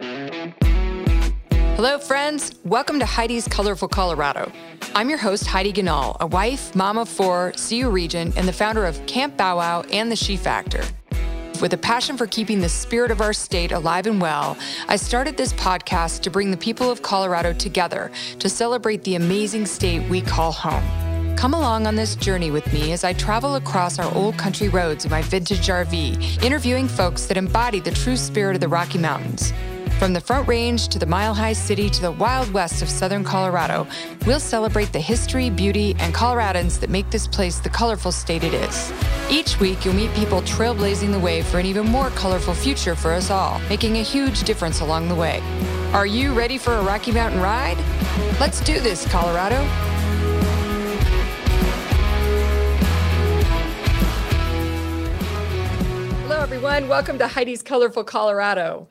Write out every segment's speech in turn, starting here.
Hello, friends. Welcome to Heidi's Colorful Colorado. I'm your host, Heidi Ganahl, a wife, mom of four, CU Regent, and the founder of Camp Bow Wow and the She Factor. With a passion for keeping the spirit of our state alive and well, I started this podcast to bring the people of Colorado together to celebrate the amazing state we call home. Come along on this journey with me as I travel across our old country roads in my vintage RV, interviewing folks that embody the true spirit of the Rocky Mountains. From the Front Range to the Mile High City to the Wild West of Southern Colorado, we'll celebrate the history, beauty, and Coloradans that make this place the colorful state it is. Each week, you'll meet people trailblazing the way for an even more colorful future for us all, making a huge difference along the way. Are you ready for a Rocky Mountain ride? Let's do this, Colorado. Hello, everyone. Welcome to Heidi's Colorful Colorado.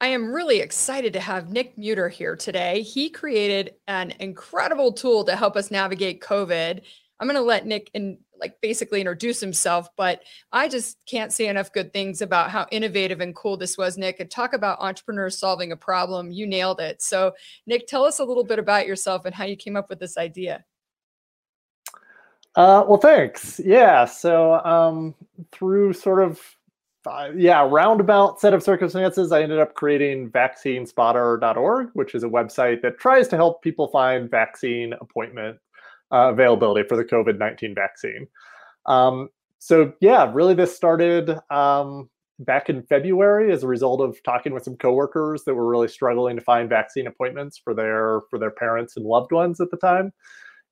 I am really excited to have Nick Muerdter here today. He created an incredible tool to help us navigate COVID. I'm going to let Nick and like basically introduce himself, but I just can't say enough good things about how innovative and cool this was, Nick. And talk about entrepreneurs solving a problem. You nailed it. So, Nick, tell us a little bit about yourself and how you came up with this idea. Uh, well, thanks. Yeah. So, um, through sort of yeah, roundabout set of circumstances, I ended up creating vaccinespotter.org, which is a website that tries to help people find vaccine appointment uh, availability for the COVID 19 vaccine. Um, so, yeah, really, this started um, back in February as a result of talking with some coworkers that were really struggling to find vaccine appointments for their for their parents and loved ones at the time.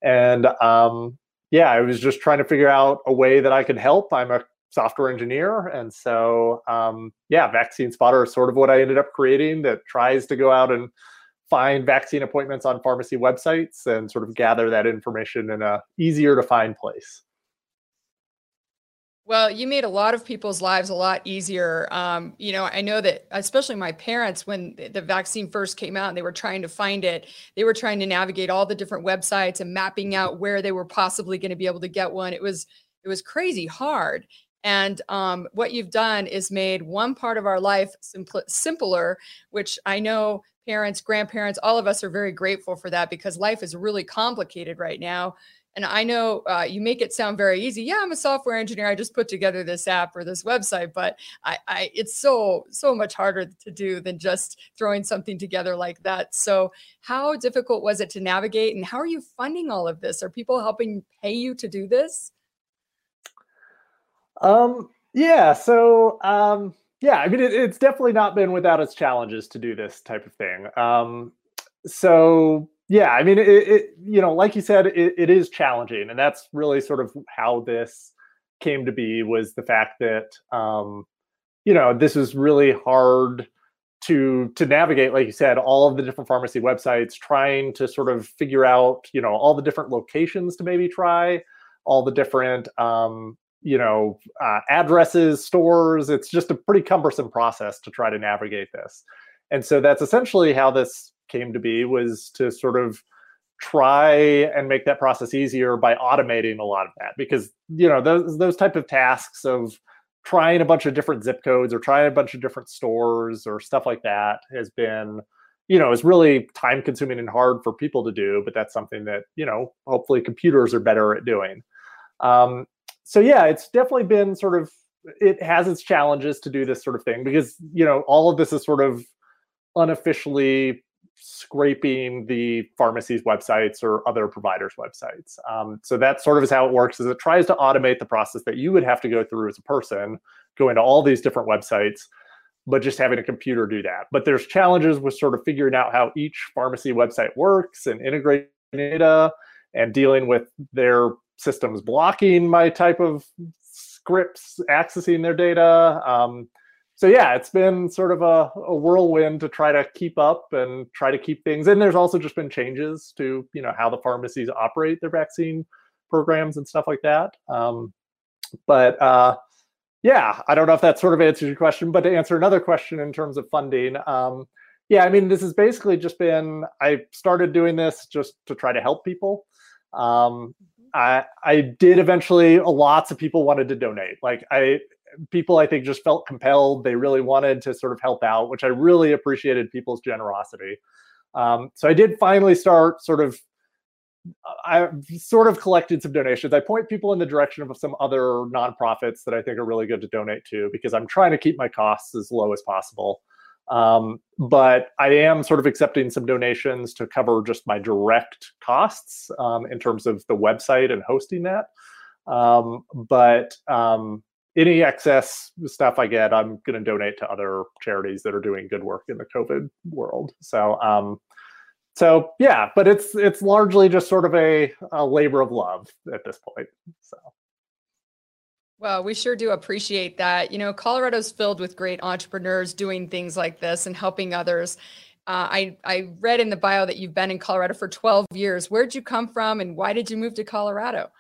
And um, yeah, I was just trying to figure out a way that I could help. I'm a software engineer. And so, um, yeah, Vaccine Spotter is sort of what I ended up creating that tries to go out and find vaccine appointments on pharmacy websites and sort of gather that information in a easier to find place. Well, you made a lot of people's lives a lot easier. Um, you know, I know that especially my parents, when the vaccine first came out and they were trying to find it, they were trying to navigate all the different websites and mapping out where they were possibly going to be able to get one. It was it was crazy hard. And um, what you've done is made one part of our life simpl- simpler, which I know parents, grandparents, all of us are very grateful for that because life is really complicated right now. And I know uh, you make it sound very easy. Yeah, I'm a software engineer. I just put together this app or this website, but I, I, it's so so much harder to do than just throwing something together like that. So, how difficult was it to navigate, and how are you funding all of this? Are people helping pay you to do this? Um, yeah. So, um, yeah, I mean, it, it's definitely not been without its challenges to do this type of thing. Um, so, yeah, I mean, it, it you know, like you said, it, it is challenging, and that's really sort of how this came to be was the fact that, um, you know, this is really hard to to navigate like you said all of the different pharmacy websites trying to sort of figure out you know all the different locations to maybe try all the different um, you know uh, addresses stores. It's just a pretty cumbersome process to try to navigate this. And so that's essentially how this came to be was to sort of try and make that process easier by automating a lot of that. Because you know those those type of tasks of trying a bunch of different zip codes or trying a bunch of different stores or stuff like that has been you know is really time consuming and hard for people to do but that's something that you know hopefully computers are better at doing. Um, so yeah, it's definitely been sort of it has its challenges to do this sort of thing because you know all of this is sort of unofficially scraping the pharmacy's websites or other providers' websites. Um, so that sort of is how it works. Is it tries to automate the process that you would have to go through as a person, going to all these different websites, but just having a computer do that. But there's challenges with sort of figuring out how each pharmacy website works and integrating data and dealing with their systems blocking my type of scripts accessing their data. Um, so yeah, it's been sort of a, a, whirlwind to try to keep up and try to keep things. And there's also just been changes to you know how the pharmacies operate their vaccine programs and stuff like that. Um, but uh, yeah, I don't know if that sort of answers your question. But to answer another question in terms of funding, um, yeah, I mean this has basically just been I started doing this just to try to help people. Um, I I did eventually. Lots of people wanted to donate. Like I people I think just felt compelled. They really wanted to sort of help out, which I really appreciated people's generosity. Um, so I did finally start sort of I sort of collected some donations. I point people in the direction of some other nonprofits that I think are really good to donate to because I'm trying to keep my costs as low as possible. Um, but I am sort of accepting some donations to cover just my direct costs um, in terms of the website and hosting that. Um, but um, any excess stuff I get, I'm going to donate to other charities that are doing good work in the COVID world. So, um, so yeah, but it's it's largely just sort of a, a labor of love at this point. So. Well, we sure do appreciate that. You know, Colorado's filled with great entrepreneurs doing things like this and helping others. Uh, I I read in the bio that you've been in Colorado for 12 years. Where'd you come from, and why did you move to Colorado?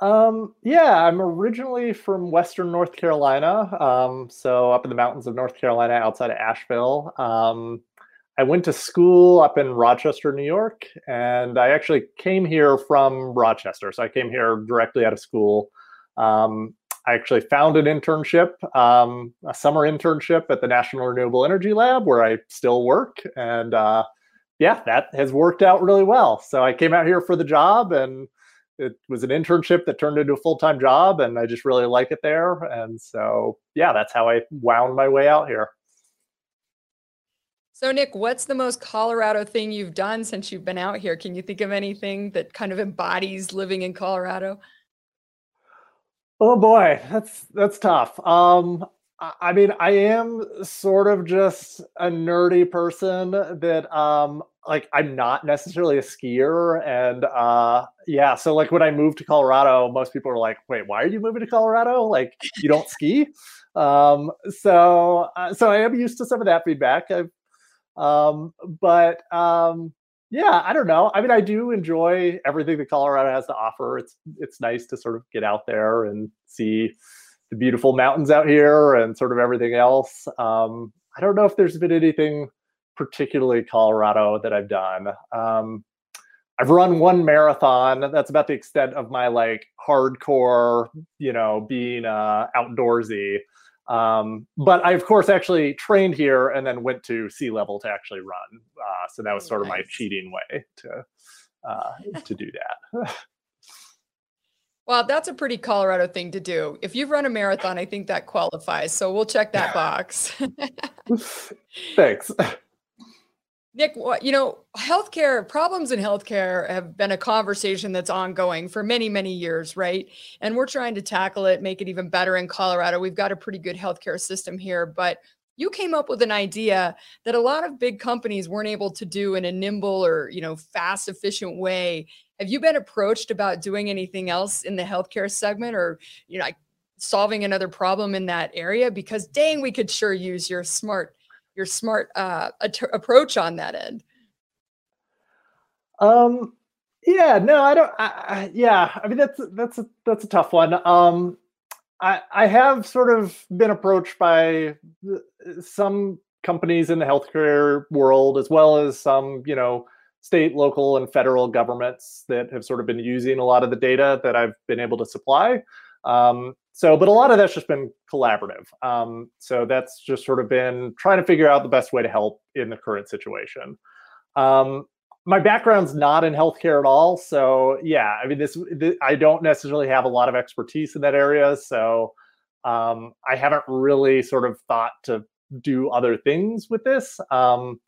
Um, yeah, I'm originally from Western North Carolina, um, so up in the mountains of North Carolina, outside of Asheville. Um, I went to school up in Rochester, New York, and I actually came here from Rochester. So I came here directly out of school. Um, I actually found an internship, um, a summer internship at the National Renewable Energy Lab, where I still work. And uh, yeah, that has worked out really well. So I came out here for the job, and it was an internship that turned into a full time job, and I just really like it there. And so yeah, that's how I wound my way out here. So, Nick, what's the most Colorado thing you've done since you've been out here? Can you think of anything that kind of embodies living in Colorado? Oh boy, that's that's tough. Um, I mean, I am sort of just a nerdy person that um like I'm not necessarily a skier and uh yeah, so like when I moved to Colorado, most people are like, "Wait, why are you moving to Colorado? Like you don't ski?" Um so uh, so I am used to some of that feedback. I've um, but um, yeah, I don't know. I mean, I do enjoy everything that Colorado has to offer. It's it's nice to sort of get out there and see the beautiful mountains out here and sort of everything else. Um, I don't know if there's been anything particularly Colorado that I've done. Um, I've run one marathon. That's about the extent of my like hardcore, you know, being uh, outdoorsy. Um, but I, of course, actually trained here and then went to sea level to actually run. Uh, so that was sort nice. of my cheating way to uh, to do that. well, that's a pretty Colorado thing to do. If you've run a marathon, I think that qualifies. So we'll check that box. Thanks. Nick, you know, healthcare problems in healthcare have been a conversation that's ongoing for many, many years, right? And we're trying to tackle it, make it even better in Colorado. We've got a pretty good healthcare system here, but you came up with an idea that a lot of big companies weren't able to do in a nimble or, you know, fast, efficient way. Have you been approached about doing anything else in the healthcare segment or, you know, like solving another problem in that area? Because dang, we could sure use your smart your smart uh, approach on that end? Um, yeah, no, I don't. I, I, yeah, I mean that's that's a, that's a tough one. Um, I I have sort of been approached by some companies in the healthcare world, as well as some you know state, local, and federal governments that have sort of been using a lot of the data that I've been able to supply. Um, so, but a lot of that's just been collaborative. Um, so that's just sort of been trying to figure out the best way to help in the current situation. Um, my background's not in healthcare at all, so yeah, I mean, this, this I don't necessarily have a lot of expertise in that area, so um, I haven't really sort of thought to do other things with this. Um,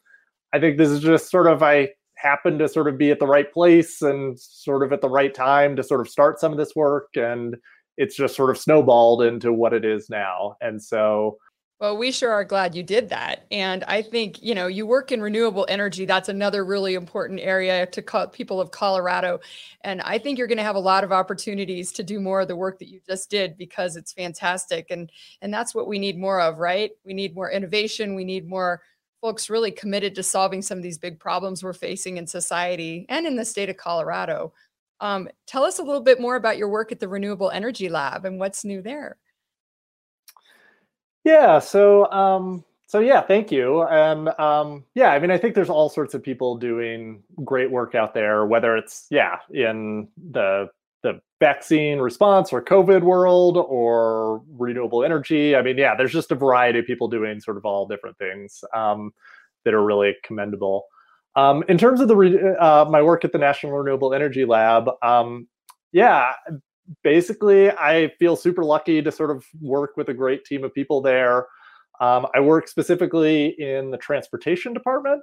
I think this is just sort of I happened to sort of be at the right place and sort of at the right time to sort of start some of this work and it's just sort of snowballed into what it is now. And so well, we sure are glad you did that. And I think, you know, you work in renewable energy. That's another really important area to people of Colorado. And I think you're going to have a lot of opportunities to do more of the work that you just did because it's fantastic. And and that's what we need more of, right? We need more innovation. We need more folks really committed to solving some of these big problems we're facing in society and in the state of Colorado. Um, tell us a little bit more about your work at the Renewable Energy Lab and what's new there. Yeah, so um, so yeah, thank you. And um, yeah, I mean, I think there's all sorts of people doing great work out there, whether it's yeah in the the vaccine response or COVID world or renewable energy. I mean, yeah, there's just a variety of people doing sort of all different things um, that are really commendable. Um, in terms of the uh, my work at the National Renewable Energy Lab, um, yeah, basically, I feel super lucky to sort of work with a great team of people there. Um, I work specifically in the transportation department.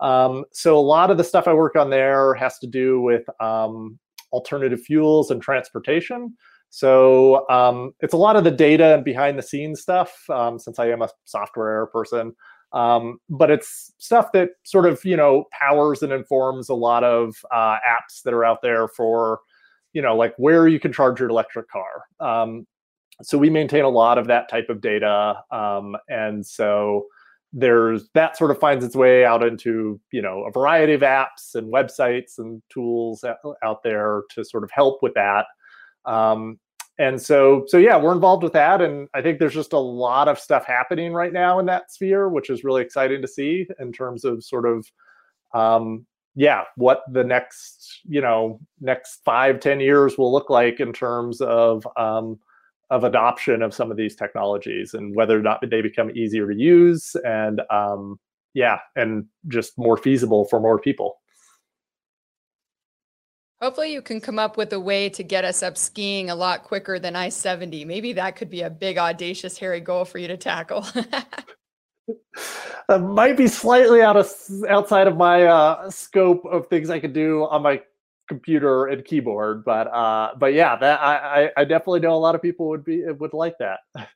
Um, so a lot of the stuff I work on there has to do with um, alternative fuels and transportation. So um, it's a lot of the data and behind the scenes stuff, um, since I am a software person. Um, but it's stuff that sort of you know powers and informs a lot of uh, apps that are out there for you know like where you can charge your electric car. Um, so we maintain a lot of that type of data, um, and so there's that sort of finds its way out into you know a variety of apps and websites and tools out there to sort of help with that um, and so so yeah we're involved with that. And i think there's just a lot of stuff happening right now in that sphere which is really exciting to see in terms of sort of um, yeah what the next you know next five ten years will look like in terms of um, of adoption of some of these technologies and whether or not they become easier to use and um, yeah and just more feasible for more people hopefully you can come up with a way to get us up skiing a lot quicker than i-70 maybe that could be a big audacious hairy goal for you to tackle that might be slightly out of outside of my uh, scope of things i could do on my computer and keyboard. But uh, but yeah, that I, I definitely know a lot of people would be would like that.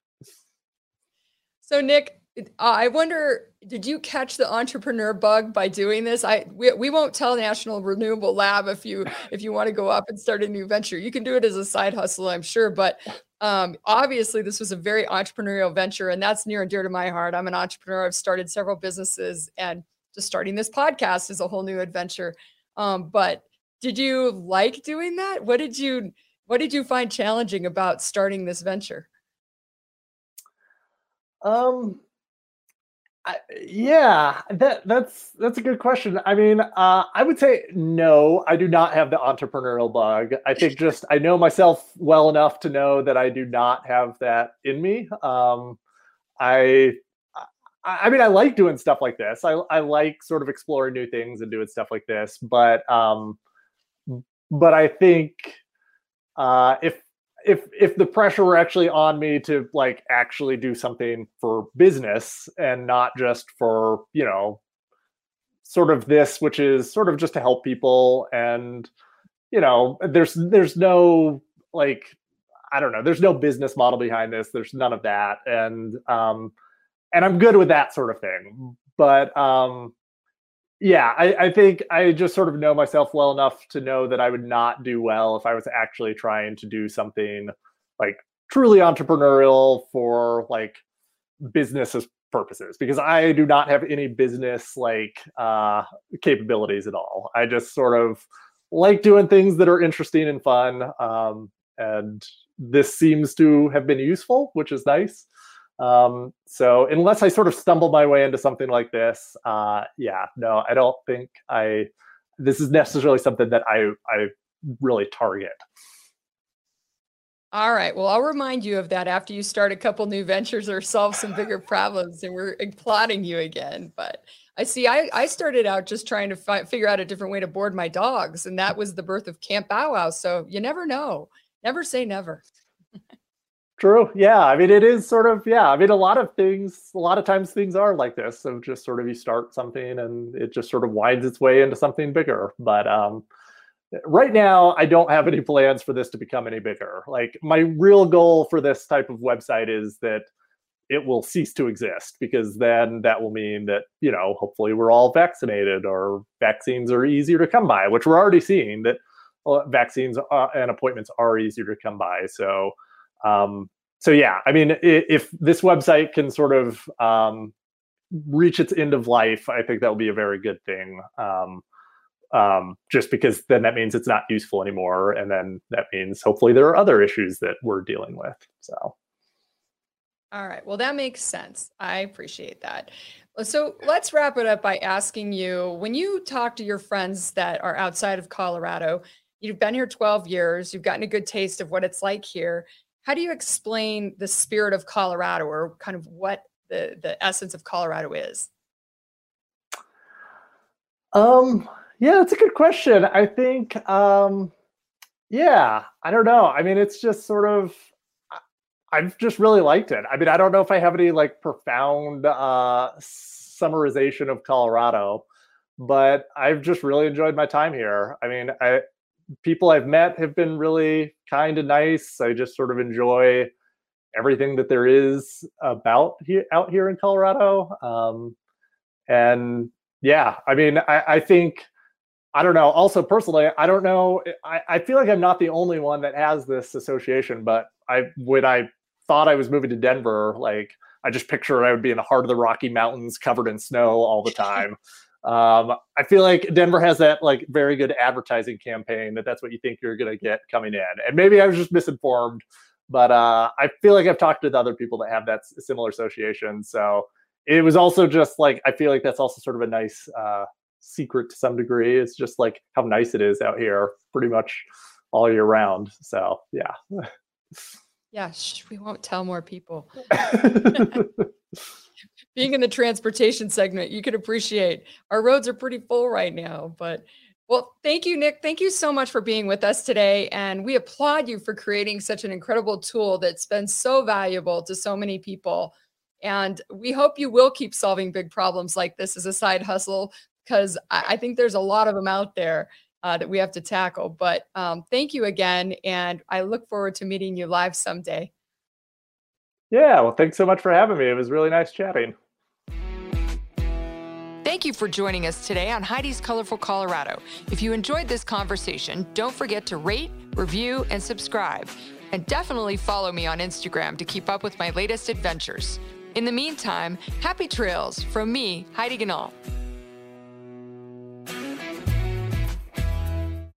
so Nick, uh, I wonder, did you catch the entrepreneur bug by doing this? I we, we won't tell National Renewable Lab if you if you want to go up and start a new venture. You can do it as a side hustle, I'm sure. But um, obviously, this was a very entrepreneurial venture, and that's near and dear to my heart. I'm an entrepreneur. I've started several businesses, and just starting this podcast is a whole new adventure. Um, but did you like doing that? What did you what did you find challenging about starting this venture? Um I, yeah, that that's that's a good question. I mean, uh, I would say no. I do not have the entrepreneurial bug. I think just I know myself well enough to know that I do not have that in me. Um, I, I mean, I like doing stuff like this. I I like sort of exploring new things and doing stuff like this. But um, but I think uh, if if if the pressure were actually on me to like actually do something for business and not just for you know sort of this which is sort of just to help people and you know there's there's no like i don't know there's no business model behind this. There's none of that. And um and i'm good with that sort of thing. But um yeah, I, I, think I just sort of know myself well enough to know that I would not do well if I was actually trying to do something like truly entrepreneurial for like business purposes because I do not have any business like uh, capabilities at all. I just sort of like doing things that are interesting and fun. Um, and this seems to have been useful, which is nice. Um, so unless I sort of stumble my way into something like this, uh, yeah, no, I don't think I. This is necessarily something that I I really target. All right. Well, I'll remind you of that after you start a couple new ventures or solve some bigger problems, and we're applauding you again. But I see. I I started out just trying to fi- figure out a different way to board my dogs, and that was the birth of Camp Bow Wow. So you never know. Never say never. True. Yeah. I mean, it is sort of, yeah. I mean, a lot of things, a lot of times things are like this. So just sort of you start something and it just sort of winds its way into something bigger. But um, right now, I don't have any plans for this to become any bigger. Like, my real goal for this type of website is that it will cease to exist because then that will mean that, you know, hopefully we're all vaccinated or vaccines are easier to come by, which we're already seeing that vaccines uh, and appointments are easier to come by. So, um, so yeah, I mean, if this website can sort of um, reach its end of life, I think that will be a very good thing. Um, um, just because then that means it's not useful anymore, and then that means hopefully there are other issues that we're dealing with. So. All right. Well, that makes sense. I appreciate that. So let's wrap it up by asking you when you talk to your friends that are outside of Colorado, you've been here 12 years, you've gotten a good taste of what it's like here. How do you explain the spirit of Colorado or kind of what the, the essence of Colorado is? Um, yeah, that's a good question. I think, um, yeah, I don't know. I mean, it's just sort of, I've just really liked it. I mean, I don't know if I have any like profound uh, summarization of Colorado, but I've just really enjoyed my time here. I mean, I people I've met have been really kind and nice. I just sort of enjoy everything that there is about here out here in Colorado. Um, and yeah, I mean, I, I, think I don't know. Also, personally, I don't know. I, I feel like I'm not the only one that has this association, but I when I thought I was moving to Denver, like I just picture I would be in the heart of the Rocky Mountains, covered in snow all the time. Um, I feel like Denver has that like very good advertising campaign that that's what you think you're going to get coming in, and maybe I was just misinformed, but uh, I feel like I've talked with other people that have that similar association. So it was also just like I feel like that's also sort of a nice uh, secret to some degree. It's just like how nice it is out here, pretty much all year round. So yeah. Yeah, shh, we won't tell more people. Being in the transportation segment, you can appreciate our roads are pretty full right now. But well, thank you, Nick. Thank you so much for being with us today. And we applaud you for creating such an incredible tool that's been so valuable to so many people. And we hope you will keep solving big problems like this as a side hustle, because I think there's a lot of them out there uh, that we have to tackle. But um, thank you again. And I look forward to meeting you live someday. Yeah, well, thanks so much for having me. It was really nice chatting. Thank you for joining us today on Heidi's Colorful Colorado. If you enjoyed this conversation, don't forget to rate, review, and subscribe. And definitely follow me on Instagram to keep up with my latest adventures. In the meantime, happy trails from me, Heidi Ganahl.